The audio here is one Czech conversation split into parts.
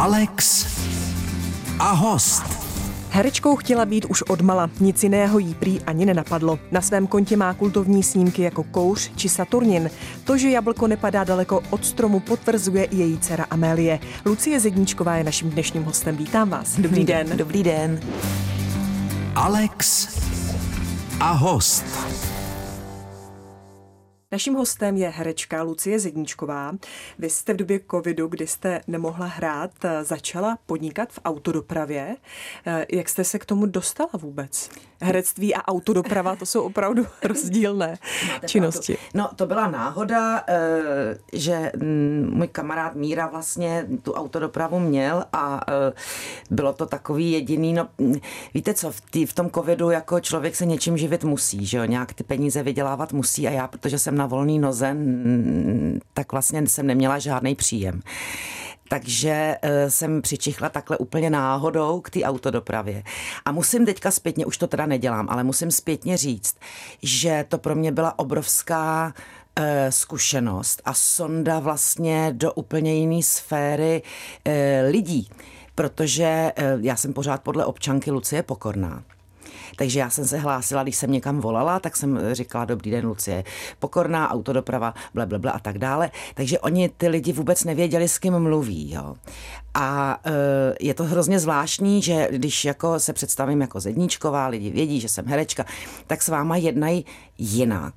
Alex a host. Herečkou chtěla být už odmala, nic jiného jí prý ani nenapadlo. Na svém kontě má kultovní snímky jako Kouř či Saturnin. To, že jablko nepadá daleko od stromu, potvrzuje i její dcera Amélie. Lucie Zedníčková je naším dnešním hostem. Vítám vás. Dobrý den. Dobrý den. Alex a host. Naším hostem je herečka Lucie Zedníčková. Vy jste v době covidu, kdy jste nemohla hrát, začala podnikat v autodopravě. Jak jste se k tomu dostala vůbec? Herectví a autodoprava, to jsou opravdu rozdílné Máte činnosti. pravdu. No, to byla náhoda, eh, že mm, můj kamarád Míra vlastně tu autodopravu měl a eh, bylo to takový jediný, no mm, víte co, v, tý, v tom covidu jako člověk se něčím živit musí, že jo, nějak ty peníze vydělávat musí a já, protože jsem na volný noze, tak vlastně jsem neměla žádný příjem. Takže uh, jsem přičichla takhle úplně náhodou k té autodopravě. A musím teďka zpětně, už to teda nedělám, ale musím zpětně říct, že to pro mě byla obrovská uh, zkušenost a sonda vlastně do úplně jiné sféry uh, lidí. Protože já jsem pořád podle občanky Lucie Pokorná. Takže já jsem se hlásila, když jsem někam volala, tak jsem říkala, dobrý den, Lucie, pokorná autodoprava, ble, ble, ble a tak dále. Takže oni, ty lidi vůbec nevěděli, s kým mluví. Jo. A e, je to hrozně zvláštní, že když jako se představím jako Zedníčková, lidi vědí, že jsem herečka, tak s váma jednají jinak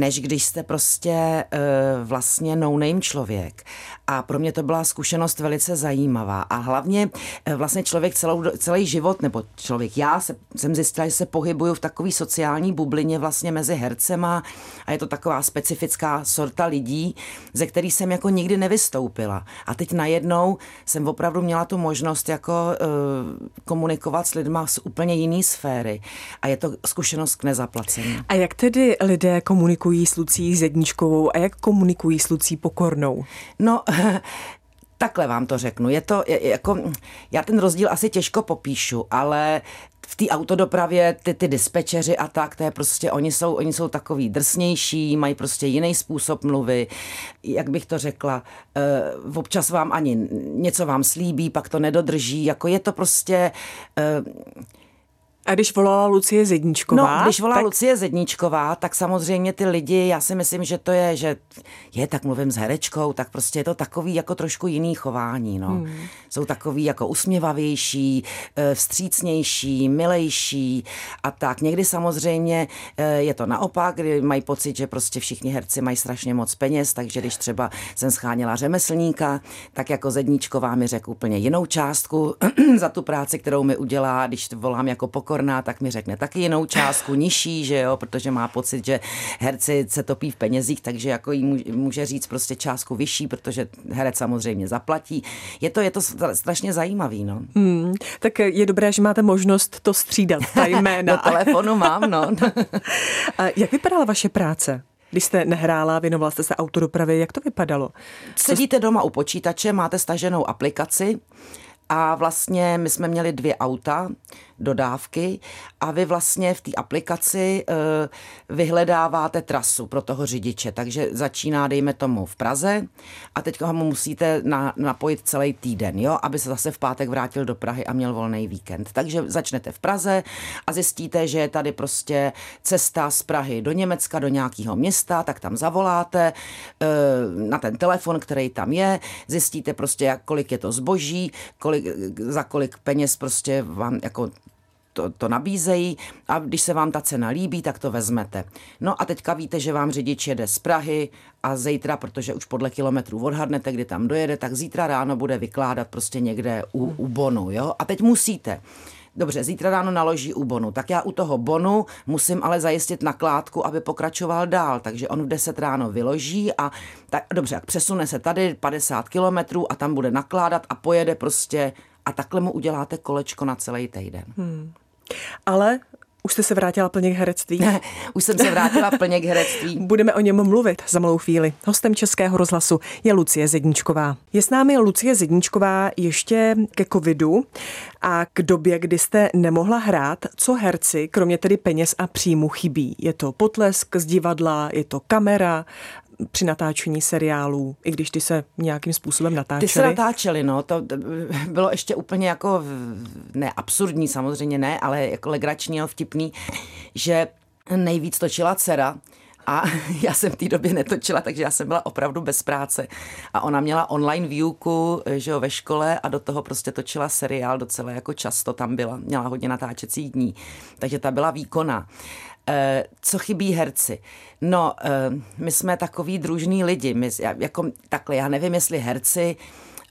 než když jste prostě uh, vlastně no-name člověk. A pro mě to byla zkušenost velice zajímavá. A hlavně uh, vlastně člověk celou, celý život, nebo člověk, já se, jsem zjistila, že se pohybuju v takové sociální bublině vlastně mezi hercema a je to taková specifická sorta lidí, ze kterých jsem jako nikdy nevystoupila. A teď najednou jsem opravdu měla tu možnost jako uh, komunikovat s lidma z úplně jiné sféry. A je to zkušenost k nezaplacení. A jak tedy lidé komunikují s Lucí Zedníčkovou a jak komunikují s Lucí Pokornou? No, takhle vám to řeknu. Je to, je, jako, já ten rozdíl asi těžko popíšu, ale v té autodopravě ty, ty dispečeři a tak, to je prostě, oni jsou, oni jsou takový drsnější, mají prostě jiný způsob mluvy, jak bych to řekla, uh, občas vám ani něco vám slíbí, pak to nedodrží, jako je to prostě... Uh, a když volala Lucie Zedníčková? No, když volala tak... Lucie Zedníčková, tak samozřejmě ty lidi, já si myslím, že to je, že je, tak mluvím s herečkou, tak prostě je to takový jako trošku jiný chování, no. Hmm. Jsou takový jako usměvavější, vstřícnější, milejší a tak. Někdy samozřejmě je to naopak, kdy mají pocit, že prostě všichni herci mají strašně moc peněz, takže když třeba jsem scháněla řemeslníka, tak jako Zedníčková mi řekl úplně jinou částku za tu práci, kterou mi udělá, když volám jako pokor pokorná, tak mi řekne taky jinou částku, nižší, že jo, protože má pocit, že herci se topí v penězích, takže jako jí může říct prostě částku vyšší, protože herec samozřejmě zaplatí. Je to, je to strašně zajímavý, no. Hmm, tak je dobré, že máte možnost to střídat, ta jména. Do telefonu mám, no. A jak vypadala vaše práce? Když jste nehrála, věnovala jste se autodopravě, jak to vypadalo? Sedíte doma u počítače, máte staženou aplikaci, a vlastně my jsme měli dvě auta, dodávky a vy vlastně v té aplikaci uh, vyhledáváte trasu pro toho řidiče, takže začíná, dejme tomu, v Praze a teď ho musíte na, napojit celý týden, jo, aby se zase v pátek vrátil do Prahy a měl volný víkend. Takže začnete v Praze a zjistíte, že je tady prostě cesta z Prahy do Německa, do nějakého města, tak tam zavoláte uh, na ten telefon, který tam je, zjistíte prostě, jak, kolik je to zboží, kolik, za kolik peněz prostě vám jako to, to nabízejí a když se vám ta cena líbí, tak to vezmete. No a teďka víte, že vám řidič jede z Prahy a zítra, protože už podle kilometrů odhadnete, kdy tam dojede, tak zítra ráno bude vykládat prostě někde u, u Bonu, jo? A teď musíte. Dobře, zítra ráno naloží u Bonu. Tak já u toho Bonu musím ale zajistit nakládku, aby pokračoval dál. Takže on v 10 ráno vyloží a tak, dobře, jak přesune se tady 50 kilometrů a tam bude nakládat a pojede prostě a takhle mu uděláte kolečko na celý týden. Hmm. Ale už jste se vrátila plně k herectví? už jsem se vrátila plně k herectví. Budeme o něm mluvit za malou chvíli. Hostem Českého rozhlasu je Lucie Zedníčková. Je s námi Lucie Zedníčková ještě ke covidu a k době, kdy jste nemohla hrát, co herci, kromě tedy peněz a příjmu, chybí. Je to potlesk z divadla, je to kamera, při natáčení seriálů, i když ty se nějakým způsobem natáčely? Ty se natáčely, no, to bylo ještě úplně jako, ne absurdní samozřejmě ne, ale jako legrační a vtipný, že nejvíc točila dcera, a já jsem v té době netočila, takže já jsem byla opravdu bez práce. A ona měla online výuku že jo, ve škole a do toho prostě točila seriál docela jako často tam byla. Měla hodně natáčecích dní. Takže ta byla výkona. Eh, co chybí herci? No, eh, my jsme takový družný lidi. My, jako, takhle, já nevím, jestli herci,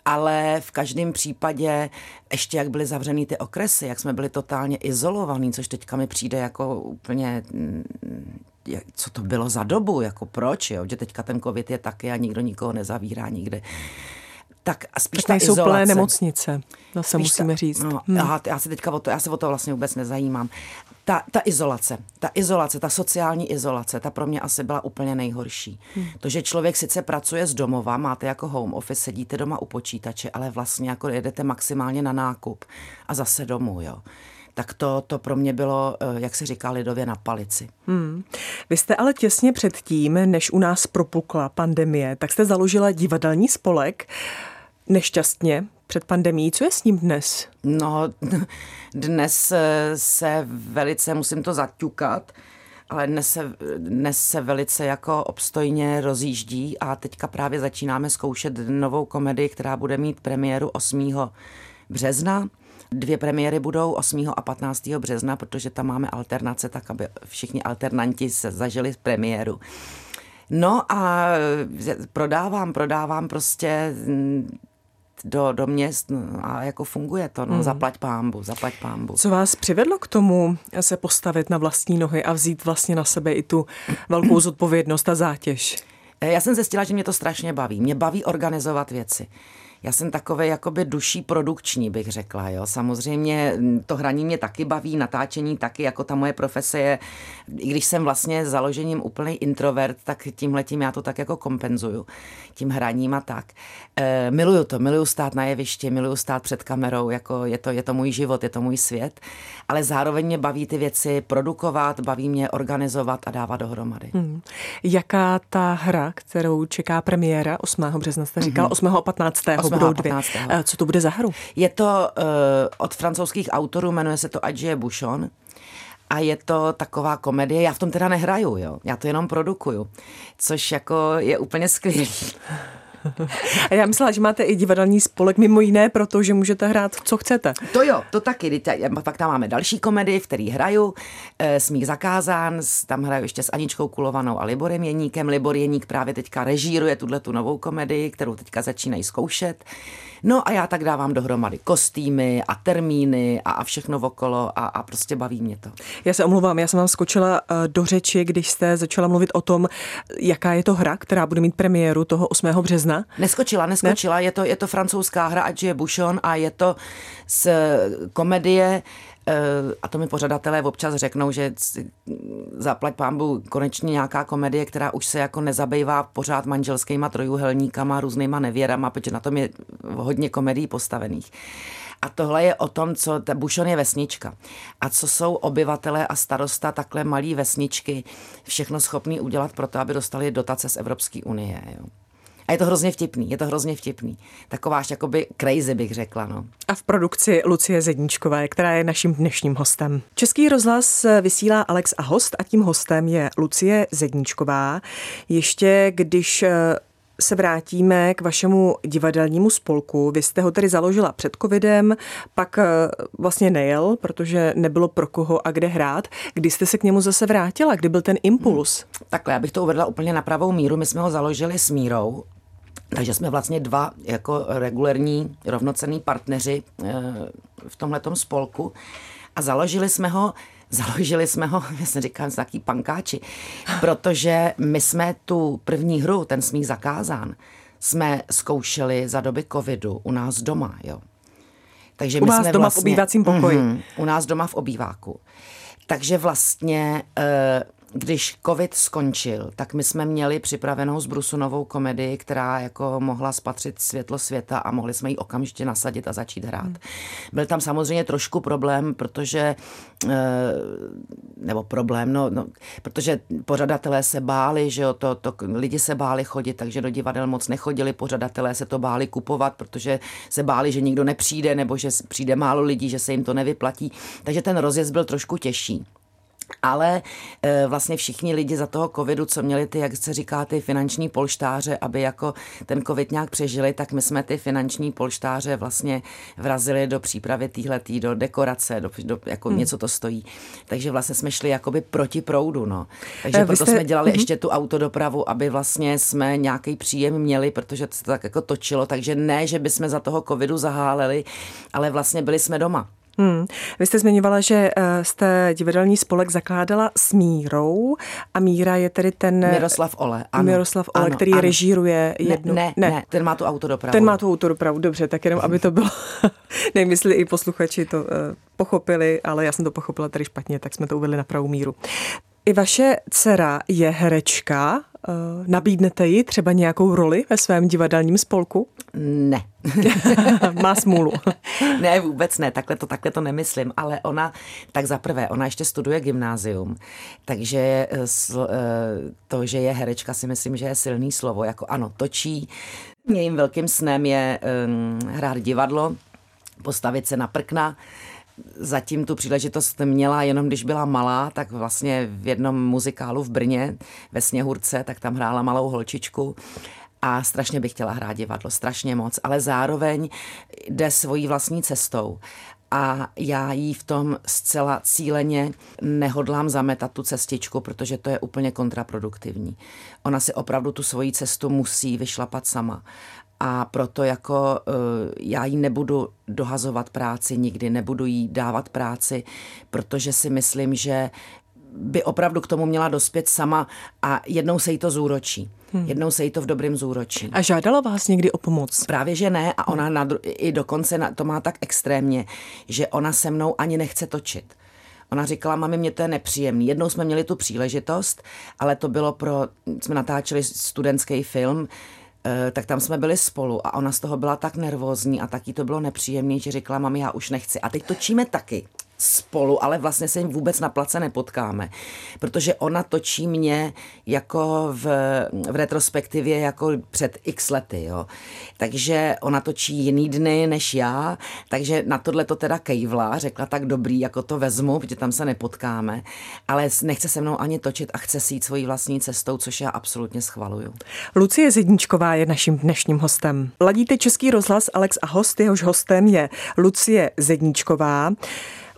ale v každém případě, ještě jak byly zavřený ty okresy, jak jsme byli totálně izolovaní, což teďka mi přijde jako úplně mm, co to bylo za dobu, jako proč, jo? že teďka ten covid je taky a nikdo nikoho nezavírá nikde. Tak a spíš tak ta nejsou izolace. plné nemocnice, to se musíme ta, říct. No, hmm. aha, já, se teďka o to, já se o to vlastně vůbec nezajímám. Ta, ta izolace, ta izolace, ta sociální izolace, ta pro mě asi byla úplně nejhorší. Hmm. To, že člověk sice pracuje z domova, máte jako home office, sedíte doma u počítače, ale vlastně jako jedete maximálně na nákup a zase domů, jo tak to, to pro mě bylo, eh, jak se říká lidově, na palici. Hmm. Vy jste ale těsně před tím, než u nás propukla pandemie, tak jste založila divadelní spolek nešťastně před pandemí. Co je s ním dnes? No, dnes eh, se velice, musím to zaťukat, ale dnes se, dnes se velice jako obstojně rozjíždí a teďka právě začínáme zkoušet novou komedii, která bude mít premiéru 8. března. Dvě premiéry budou 8. a 15. března, protože tam máme alternace, tak aby všichni alternanti se zažili premiéru. No a prodávám, prodávám prostě do, do měst no, a jako funguje to, no, hmm. zaplať pámbu, zaplať pámbu. Co vás přivedlo k tomu se postavit na vlastní nohy a vzít vlastně na sebe i tu velkou zodpovědnost a zátěž? Já jsem zjistila, že mě to strašně baví. Mě baví organizovat věci já jsem takový jakoby duší produkční, bych řekla. Jo. Samozřejmě to hraní mě taky baví, natáčení taky, jako ta moje profese je, i když jsem vlastně založením úplný introvert, tak tímhletím já to tak jako kompenzuju, tím hraním a tak. E, miluju to, miluju stát na jevišti, miluju stát před kamerou, jako je to, je to můj život, je to můj svět, ale zároveň mě baví ty věci produkovat, baví mě organizovat a dávat dohromady. Hmm. Jaká ta hra, kterou čeká premiéra 8. března, jste říkal, mm-hmm. 8. a 15. 8 budou dvě. 15. Eh, co to bude za hru? Je to uh, od francouzských autorů, jmenuje se to Adjie Bouchon. A je to taková komedie, já v tom teda nehraju, jo. Já to jenom produkuju, což jako je úplně skvělý. A já myslela, že máte i divadelní spolek mimo jiné, protože můžete hrát, co chcete. To jo, to taky. Pak tam máme další komedii, v který hraju. Eh, Smích zakázán, tam hraju ještě s Aničkou Kulovanou a Liborem Jeníkem. Libor Jeník právě teďka režíruje tuhle tu novou komedii, kterou teďka začínají zkoušet. No a já tak dávám dohromady kostýmy a termíny a, a všechno okolo a, a prostě baví mě to. Já se omluvám, já jsem vám skočila eh, do řeči, když jste začala mluvit o tom, jaká je to hra, která bude mít premiéru toho 8. března. Neskočila, neskočila, ne? je, to, je to francouzská hra Adjie Bouchon a je to z komedie Eh, a to mi pořadatelé občas řeknou, že zaplať pámbu konečně nějaká komedie, která už se jako nezabývá pořád manželskýma trojuhelníkama, různýma nevěrama, protože na tom je hodně komedií postavených. A tohle je o tom, co ta Bušon je vesnička. A co jsou obyvatelé a starosta takhle malý vesničky všechno schopný udělat pro to, aby dostali dotace z Evropské unie. Jo. A je to hrozně vtipný, je to hrozně vtipný. Taková až jakoby crazy bych řekla. No. A v produkci Lucie Zedníčkové, která je naším dnešním hostem. Český rozhlas vysílá Alex a host a tím hostem je Lucie Zedníčková. Ještě když eh, se vrátíme k vašemu divadelnímu spolku. Vy jste ho tedy založila před covidem, pak eh, vlastně nejel, protože nebylo pro koho a kde hrát. Kdy jste se k němu zase vrátila? Kdy byl ten impuls? Hmm. Takhle, já bych to uvedla úplně na pravou míru. My jsme ho založili s Mírou, takže jsme vlastně dva jako regulární rovnocenní partneři eh, v tomhletom spolku a založili jsme ho Založili jsme ho, já jsem říkám, taký pankáči, protože my jsme tu první hru, ten smích zakázán, jsme zkoušeli za doby covidu u nás doma, jo. Takže u my vás jsme doma vlastně, v obývacím pokoji. Mm, u nás doma v obýváku. Takže vlastně uh, když covid skončil, tak my jsme měli připravenou z Brusu novou komedii, která jako mohla spatřit světlo světa a mohli jsme ji okamžitě nasadit a začít hrát. Hmm. Byl tam samozřejmě trošku problém, protože, eh, nebo problém, no, no protože pořadatelé se báli, že jo, to, to, lidi se báli chodit, takže do divadel moc nechodili, pořadatelé se to báli kupovat, protože se báli, že nikdo nepřijde, nebo že přijde málo lidí, že se jim to nevyplatí. Takže ten rozjezd byl trošku těžší. Ale e, vlastně všichni lidi za toho covidu, co měli ty, jak se říká, ty finanční polštáře, aby jako ten covid nějak přežili, tak my jsme ty finanční polštáře vlastně vrazili do přípravy týhletý, do dekorace, do, do jako hmm. něco to stojí. Takže vlastně jsme šli jakoby proti proudu, no. Takže e, proto jste... jsme dělali hmm. ještě tu autodopravu, aby vlastně jsme nějaký příjem měli, protože to tak jako točilo, takže ne, že bychom za toho covidu zaháleli, ale vlastně byli jsme doma. Hmm. Vy jste zmiňovala, že eh, jste divadelní spolek zakládala s Mírou a Míra je tedy ten... Miroslav Ole, ano. Miroslav Ole, ano, který ano. režíruje jednu... Ne, ne, ne, ten má tu autodopravu. Ten má tu autodopravu, dobře, tak jenom, aby to bylo... Nevím, jestli i posluchači to uh, pochopili, ale já jsem to pochopila tady špatně, tak jsme to uvedli na pravou míru. I vaše dcera je herečka. Eh, nabídnete ji třeba nějakou roli ve svém divadelním spolku? Ne. Má smůlu. ne, vůbec ne, takhle to, takhle to nemyslím, ale ona, tak za prvé, ona ještě studuje gymnázium, takže eh, eh, to, že je herečka, si myslím, že je silný slovo, jako ano, točí. Mým velkým snem je um, hrát divadlo, postavit se na prkna, zatím tu příležitost měla jenom když byla malá, tak vlastně v jednom muzikálu v Brně ve Sněhurce, tak tam hrála malou holčičku a strašně bych chtěla hrát divadlo, strašně moc, ale zároveň jde svojí vlastní cestou a já jí v tom zcela cíleně nehodlám zametat tu cestičku, protože to je úplně kontraproduktivní. Ona si opravdu tu svoji cestu musí vyšlapat sama a proto jako uh, já jí nebudu dohazovat práci nikdy, nebudu jí dávat práci, protože si myslím, že by opravdu k tomu měla dospět sama a jednou se jí to zúročí. Hmm. Jednou se jí to v dobrém zúročí. A žádala vás někdy o pomoc? Právě, že ne a ona na, i dokonce na, to má tak extrémně, že ona se mnou ani nechce točit. Ona říkala, mami, mě to je nepříjemný. Jednou jsme měli tu příležitost, ale to bylo pro, jsme natáčeli studentský film, Eh, tak tam jsme byli spolu a ona z toho byla tak nervózní a taky to bylo nepříjemné, že řekla, mami, já už nechci. A teď točíme taky spolu, ale vlastně se jim vůbec na place nepotkáme, protože ona točí mě jako v, v retrospektivě jako před x lety, jo. Takže ona točí jiný dny než já, takže na tohle to teda kejvla, řekla tak dobrý, jako to vezmu, protože tam se nepotkáme, ale nechce se mnou ani točit a chce si jít svojí vlastní cestou, což já absolutně schvaluju. Lucie Zedničková je naším dnešním hostem. Ladíte Český rozhlas Alex a host, jehož hostem je Lucie Zedničková.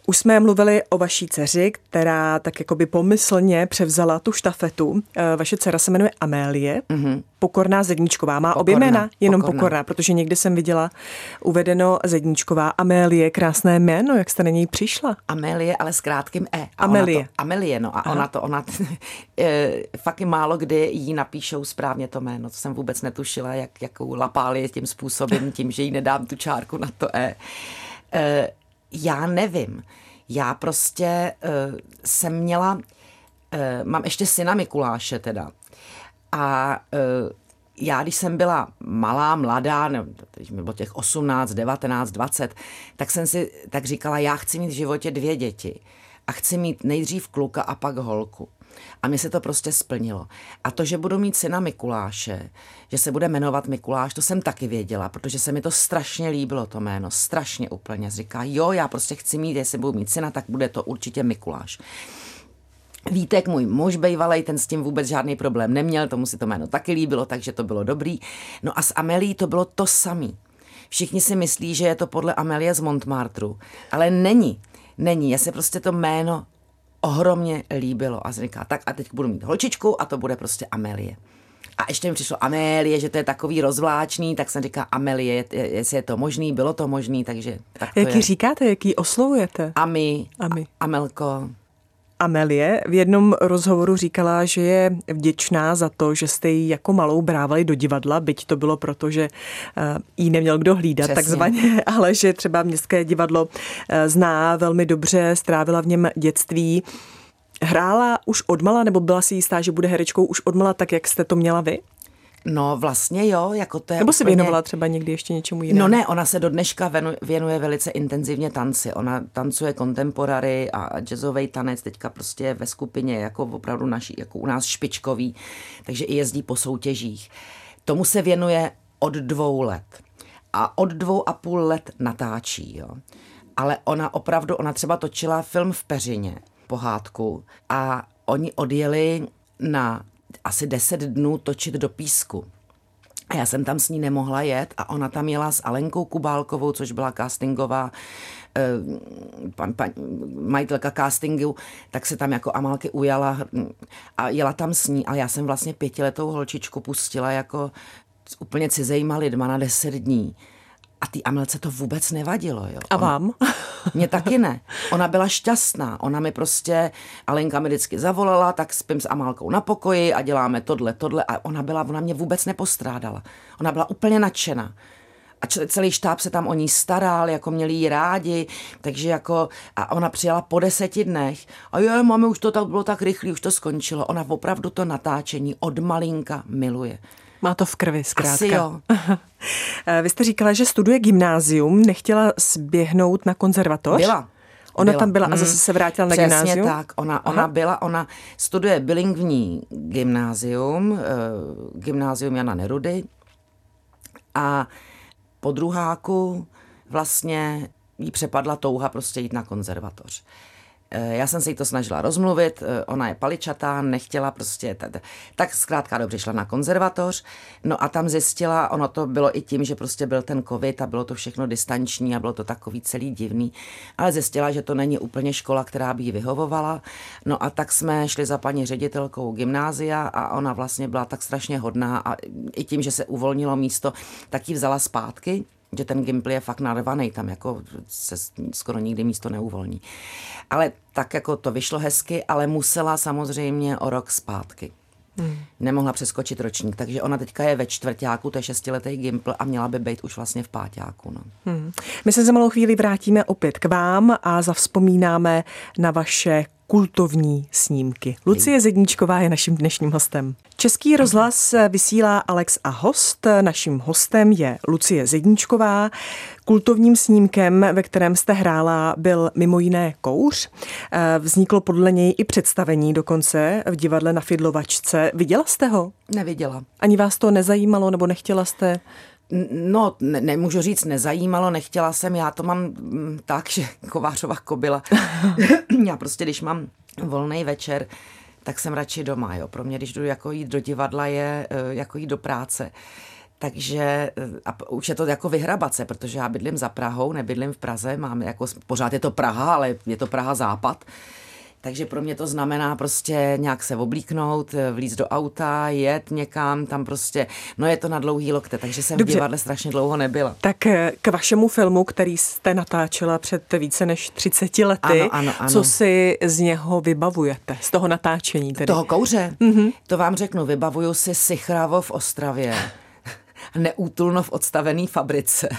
Už jsme mluvili o vaší dceři, která tak jakoby pomyslně převzala tu štafetu. Eh, vaše dcera se jmenuje Amélie, mm-hmm. Pokorná Zedníčková. Má pokorná, obě jména, jenom pokorná. pokorná, protože někdy jsem viděla uvedeno Zedníčková. Amélie, krásné jméno, jak jste na něj přišla? Amélie, ale s krátkým E. Amélie. To, Amélie, no a Aha. ona to, ona, e, fakt málo kdy jí napíšou správně to jméno. To jsem vůbec netušila, jak, jakou lapáli tím způsobem, tím, že jí nedám tu čárku na to E. e já nevím. Já prostě uh, jsem měla, uh, mám ještě syna Mikuláše teda. A uh, já, když jsem byla malá, mladá, ne, teď mi bylo těch 18, 19, 20, tak jsem si tak říkala, já chci mít v životě dvě děti. A chci mít nejdřív kluka a pak holku. A mi se to prostě splnilo. A to, že budu mít syna Mikuláše, že se bude jmenovat Mikuláš, to jsem taky věděla, protože se mi to strašně líbilo, to jméno, strašně úplně. Říká, jo, já prostě chci mít, jestli budu mít syna, tak bude to určitě Mikuláš. Vítek, můj muž bejvalej, ten s tím vůbec žádný problém neměl, tomu si to jméno taky líbilo, takže to bylo dobrý. No a s Amelí to bylo to samý. Všichni si myslí, že je to podle Amelie z Montmartru, ale není. Není, já se prostě to jméno ohromně líbilo a říká, tak a teď budu mít holčičku a to bude prostě Amelie. A ještě mi přišlo Amélie, že to je takový rozvláčný, tak jsem říká Amelie, jestli je to možný, bylo to možný, takže tak to Jaký je. říkáte, jaký oslovujete? Ami, Ami. Amelko. Amelie v jednom rozhovoru říkala, že je vděčná za to, že jste ji jako malou brávali do divadla, byť to bylo proto, že eh, jí neměl kdo hlídat Přesně. takzvaně, ale že třeba městské divadlo eh, zná velmi dobře, strávila v něm dětství. Hrála už odmala, nebo byla si jistá, že bude herečkou už odmala tak, jak jste to měla vy? No vlastně jo, jako to je Nebo se úplně... věnovala třeba někdy ještě něčemu jinému? No ne, ona se do dneška věnu- věnuje velice intenzivně tanci. Ona tancuje kontemporary a jazzový tanec, teďka prostě ve skupině jako opravdu naší, jako u nás špičkový, takže i jezdí po soutěžích. Tomu se věnuje od dvou let. A od dvou a půl let natáčí, jo. Ale ona opravdu, ona třeba točila film v Peřině, pohádku, a oni odjeli na asi deset dnů točit do písku. A já jsem tam s ní nemohla jet a ona tam jela s Alenkou Kubálkovou, což byla castingová eh, pan, pan, majitelka castingu, tak se tam jako Amalky ujala a jela tam s ní a já jsem vlastně pětiletou holčičku pustila jako úplně cizejma lidma na deset dní. A ty Amelce to vůbec nevadilo. Jo. A vám? Mně taky ne. Ona byla šťastná. Ona mi prostě, Alenka mi vždycky zavolala, tak spím s Amálkou na pokoji a děláme tohle, tohle. A ona byla, ona mě vůbec nepostrádala. Ona byla úplně nadšená. A celý štáb se tam o ní staral, jako měli jí rádi, takže jako, a ona přijela po deseti dnech a jo, máme, už to tak bylo tak rychlý, už to skončilo. Ona opravdu to natáčení od malinka miluje. Má to v krvi, zkrátka. Asi jo. Vy jste říkala, že studuje gymnázium, nechtěla sběhnout na konzervatoř? Byla. Ona byla. tam byla a zase Mm. se vrátila na Přesně gymnázium? tak. Ona, ona byla, ona studuje bilingvní gymnázium, uh, gymnázium Jana Nerudy a po druháku vlastně jí přepadla touha prostě jít na konzervatoř. Eh, Já jsem se jí to snažila rozmluvit, eh, ona je paličatá, nechtěla prostě, t- t- tak zkrátka dobře šla na konzervatoř, no a tam zjistila, ono to bylo i tím, že prostě byl ten covid a bylo to všechno distanční a bylo to takový celý divný, ale zjistila, že to není úplně škola, která by jí vyhovovala, no a tak jsme šli za paní ředitelkou gymnázia a ona vlastně byla tak strašně hodná a i tím, že se uvolnilo místo, tak ji vzala zpátky, že ten Gimpl je fakt narvaný, tam jako se skoro nikdy místo neuvolní. Ale tak jako to vyšlo hezky, ale musela samozřejmě o rok zpátky. Hmm. Nemohla přeskočit ročník, takže ona teďka je ve čtvrtáku, to je šestiletý Gimpl a měla by být už vlastně v páťáku. No. Hmm. My se za malou chvíli vrátíme opět k vám a zavzpomínáme na vaše kultovní snímky. Lucie Zedníčková je naším dnešním hostem. Český rozhlas vysílá Alex a host. Naším hostem je Lucie Zedníčková. Kultovním snímkem, ve kterém jste hrála, byl mimo jiné kouř. Vzniklo podle něj i představení dokonce v divadle na Fidlovačce. Viděla jste ho? Neviděla. Ani vás to nezajímalo nebo nechtěla jste? No, ne, nemůžu říct, nezajímalo, nechtěla jsem, já to mám m, tak, že kovářová kobila. já prostě, když mám volný večer, tak jsem radši doma, jo. Pro mě, když jdu jako jít do divadla, je jako jít do práce. Takže a už je to jako vyhrabat se, protože já bydlím za Prahou, nebydlím v Praze, mám jako, pořád je to Praha, ale je to Praha západ. Takže pro mě to znamená prostě nějak se oblíknout, vlíz do auta, jet někam, tam prostě, no je to na dlouhý lokte, takže jsem Dobře. v divadle strašně dlouho nebyla. Tak k vašemu filmu, který jste natáčela před více než 30 lety, ano, ano, ano. co si z něho vybavujete, z toho natáčení tedy? Toho kouře? Mm-hmm. To vám řeknu, vybavuju si Sichravo v Ostravě, neútulno v odstavený fabrice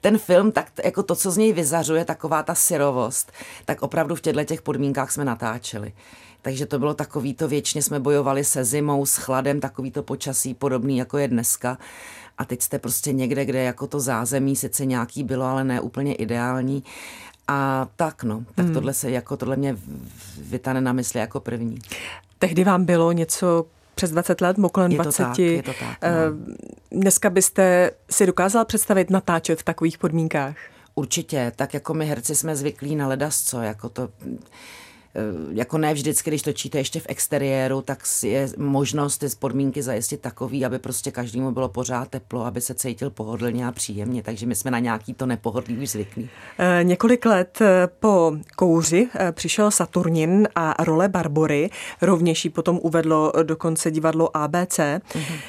ten film, tak jako to, co z něj vyzařuje, taková ta syrovost, tak opravdu v těchto těch podmínkách jsme natáčeli. Takže to bylo takový to, věčně jsme bojovali se zimou, s chladem, takový to počasí podobný, jako je dneska. A teď jste prostě někde, kde jako to zázemí sice nějaký bylo, ale ne úplně ideální. A tak no, tak hmm. tohle se jako, tohle mě vytane na mysli jako první. Tehdy vám bylo něco přes 20 let, kolem je 20. To tak, je to tak, no. Dneska byste si dokázal představit natáčet v takových podmínkách? Určitě, tak jako my herci jsme zvyklí na ledasco, jako to jako ne vždycky, když točíte ještě v exteriéru, tak je možnost ty podmínky zajistit takový, aby prostě každému bylo pořád teplo, aby se cítil pohodlně a příjemně, takže my jsme na nějaký to nepohodlí už zvyklí. E, několik let po kouři přišel Saturnin a role Barbory, rovněž ji potom uvedlo dokonce divadlo ABC. Mm-hmm.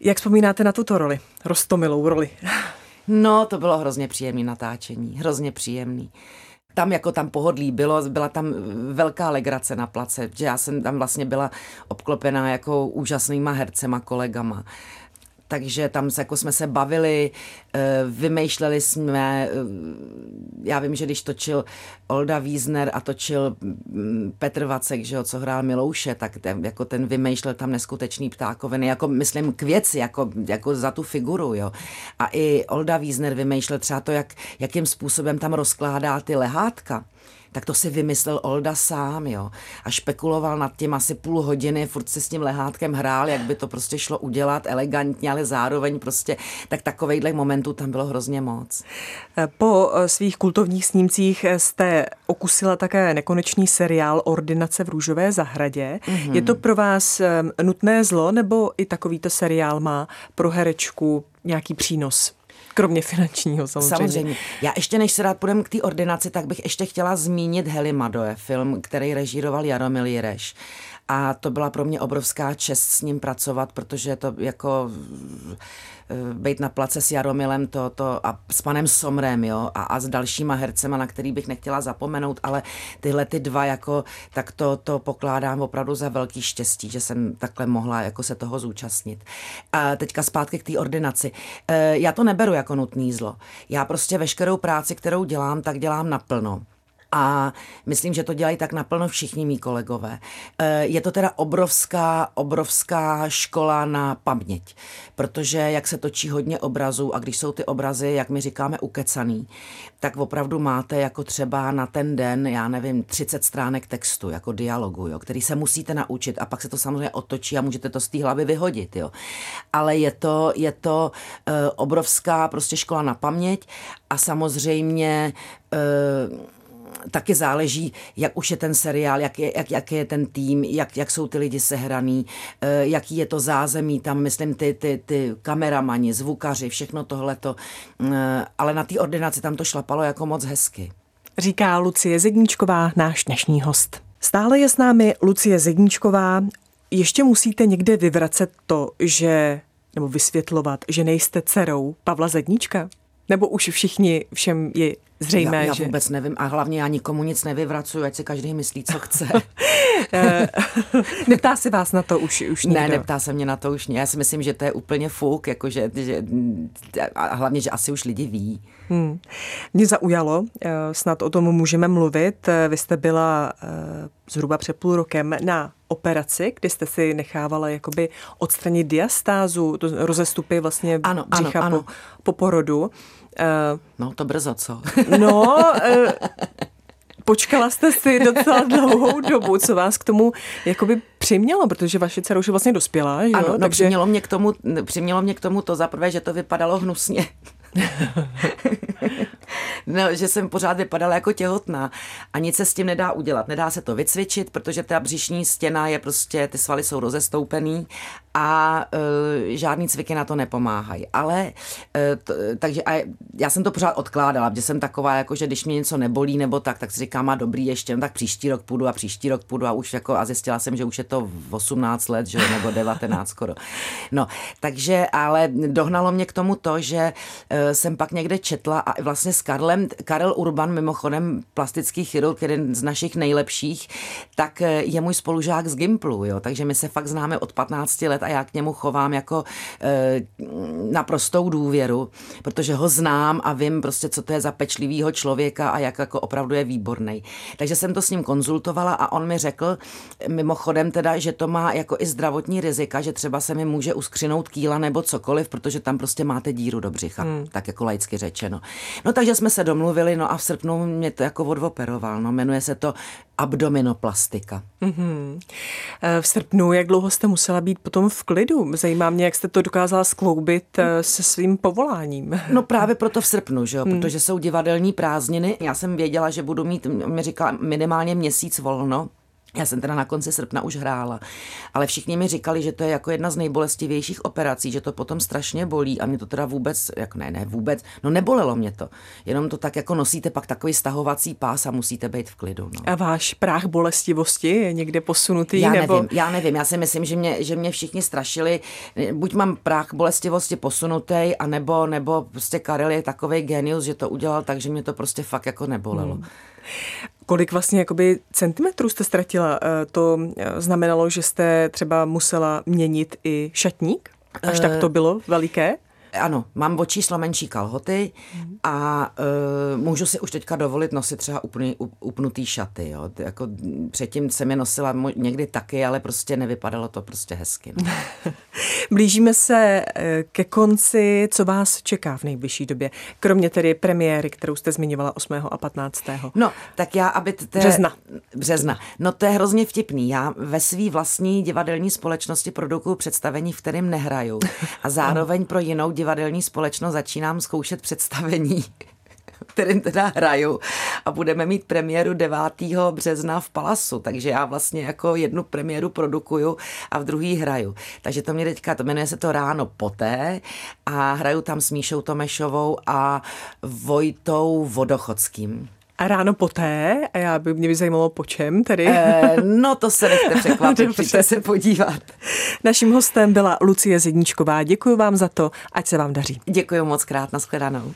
Jak vzpomínáte na tuto roli, rostomilou roli? No, to bylo hrozně příjemný natáčení, hrozně příjemný tam jako tam pohodlí bylo, byla tam velká legrace na place, že já jsem tam vlastně byla obklopená jako úžasnýma hercema, kolegama. Takže tam jako jsme se bavili, eh, vymýšleli jsme, eh, já vím, že když točil Olda Wiesner a točil mm, Petr Vacek, že jo, co hrál Milouše, tak ten, jako ten vymýšlel tam neskutečný ptákoviny, jako myslím k věci, jako, jako za tu figuru, jo. A i Olda Wiesner vymýšlel třeba to, jak, jakým způsobem tam rozkládá ty lehátka tak to si vymyslel Olda sám, jo. A špekuloval nad tím asi půl hodiny, furt si s tím lehátkem hrál, jak by to prostě šlo udělat elegantně, ale zároveň prostě, tak takovejhle momentů tam bylo hrozně moc. Po eh, svých kultovních snímcích jste okusila také nekonečný seriál Ordinace v růžové zahradě. Mm-hmm. Je to pro vás eh, nutné zlo, nebo i takovýto seriál má pro herečku nějaký přínos? Kromě finančního samozřejmě. Samozřejmě. Já ještě než se rád půjdem k té ordinaci, tak bych ještě chtěla zmínit Heli Madoje, film, který režíroval Jaromil Jireš. A to byla pro mě obrovská čest s ním pracovat, protože to jako Eh, být na place s Jaromilem to, to a s panem Somrem, jo, a, a s dalšíma hercema, na který bych nechtěla zapomenout, ale tyhle ty dva jako, tak to, to pokládám opravdu za velký štěstí, že jsem takhle mohla jako se toho zúčastnit. A teďka zpátky k té ordinaci. Eh, já to neberu jako nutný zlo. Já prostě veškerou práci, kterou dělám, tak dělám naplno. A myslím, že to dělají tak naplno všichni mý kolegové. Eh, je to teda obrovská, obrovská škola na paměť, protože jak se točí hodně obrazů a když jsou ty obrazy, jak my říkáme, ukecaný, tak opravdu máte jako třeba na ten den, já nevím, 30 stránek textu, jako dialogu, jo, který se musíte naučit a pak se to samozřejmě otočí a můžete to z té hlavy vyhodit. Jo. Ale je to, je to uh, obrovská prostě škola na paměť a samozřejmě uh, taky záleží, jak už je ten seriál, jak je, jak, jak je ten tým, jak, jak jsou ty lidi sehraný, eh, jaký je to zázemí, tam myslím ty, ty, ty kameramani, zvukaři, všechno tohleto. Eh, ale na té ordinaci tam to šlapalo jako moc hezky. Říká Lucie Zedníčková, náš dnešní host. Stále je s námi Lucie Zedníčková. Ještě musíte někde vyvracet to, že, nebo vysvětlovat, že nejste dcerou Pavla Zedníčka? Nebo už všichni, všem je zřejmé, já, já že... vůbec nevím a hlavně já nikomu nic nevyvracuju, ať si každý myslí, co chce. Eh, neptá se vás na to už, už nikdo? Ne, neptá se mě na to už. Já si myslím, že to je úplně fuk, jakože, že, a hlavně, že asi už lidi ví. Hmm. Mě zaujalo, eh, snad o tom můžeme mluvit. Eh, vy jste byla zhruba před půl rokem na operaci, kdy jste si nechávala jakoby odstranit diastázu, to rozestupy vlastně ano, břicha ano, ano. Po, po porodu. Uh, no to brzo, co? no, uh, počkala jste si docela dlouhou dobu, co vás k tomu jakoby přimělo, protože vaše dcera už je vlastně dospělá, že ano, jo? No, Takže... přimělo, mě k tomu, přimělo mě k tomu to zaprvé, že to vypadalo hnusně. no, že jsem pořád vypadala jako těhotná a nic se s tím nedá udělat. Nedá se to vycvičit, protože ta břišní stěna je prostě, ty svaly jsou rozestoupený a e, žádný cviky na to nepomáhají. Ale, e, to, takže a já jsem to pořád odkládala, protože jsem taková, jako, že když mě něco nebolí nebo tak, tak si říkám, a dobrý ještě, no, tak příští rok půjdu a příští rok půjdu a už jako, a zjistila jsem, že už je to v 18 let, že, nebo 19 skoro. No, takže, ale dohnalo mě k tomu to, že e, jsem pak někde četla a vlastně s Karlem, Karel Urban, mimochodem plastický chirurg, jeden z našich nejlepších, tak e, je můj spolužák z Gimplu, jo, takže my se fakt známe od 15 let let a já k němu chovám jako e, naprostou důvěru, protože ho znám a vím prostě, co to je za pečlivýho člověka a jak jako opravdu je výborný. Takže jsem to s ním konzultovala a on mi řekl, mimochodem teda, že to má jako i zdravotní rizika, že třeba se mi může uskřinout kýla nebo cokoliv, protože tam prostě máte díru do břicha, hmm. Tak jako laicky řečeno. No takže jsme se domluvili, no a v srpnu mě to jako odoperoval, no jmenuje se to abdominoplastika. Mm-hmm. V srpnu, jak dlouho jste musela být potom v klidu? Zajímá mě, jak jste to dokázala skloubit eh, se svým povoláním. No právě proto v srpnu, že jo? Hmm. protože jsou divadelní prázdniny. Já jsem věděla, že budu mít, mi říkala, minimálně měsíc volno. Já jsem teda na konci srpna už hrála, ale všichni mi říkali, že to je jako jedna z nejbolestivějších operací, že to potom strašně bolí a mě to teda vůbec, jak ne, ne vůbec, no nebolelo mě to, jenom to tak jako nosíte pak takový stahovací pás a musíte být v klidu. No. A váš práh bolestivosti je někde posunutý? Já nebo... nevím, já nevím, já si myslím, že mě, že mě všichni strašili, buď mám práh bolestivosti posunutý, anebo, nebo prostě Karel je takový genius, že to udělal tak, že mě to prostě fakt jako nebolelo. Hmm. Kolik vlastně jakoby centimetrů jste ztratila? Eh, to eh, znamenalo, že jste třeba musela měnit i šatník? Až tak to bylo veliké? Ano, mám o číslo menší kalhoty a uh, můžu si už teďka dovolit nosit třeba upný, upnutý šaty. Jo. Jako předtím se mi nosila někdy taky, ale prostě nevypadalo to prostě hezky. No. Blížíme se e, ke konci, co vás čeká v nejbližší době, kromě tedy premiéry, kterou jste zmiňovala 8. a 15. No, tak já, aby... Te, března. Března. No to je hrozně vtipný. Já ve své vlastní divadelní společnosti produkuju představení, v kterém nehraju a zároveň pro jinou divadelní společnost začínám zkoušet představení kterým teda hraju a budeme mít premiéru 9. března v Palasu, takže já vlastně jako jednu premiéru produkuju a v druhý hraju. Takže to mě teďka, to jmenuje se to Ráno poté a hraju tam s Míšou Tomešovou a Vojtou Vodochodským. A ráno poté, a já by mě by zajímalo po čem tedy. E, no to se nechte překvapit, přijďte se podívat. Naším hostem byla Lucie Zedníčková. Děkuji vám za to, ať se vám daří. Děkuji moc krát, nashledanou.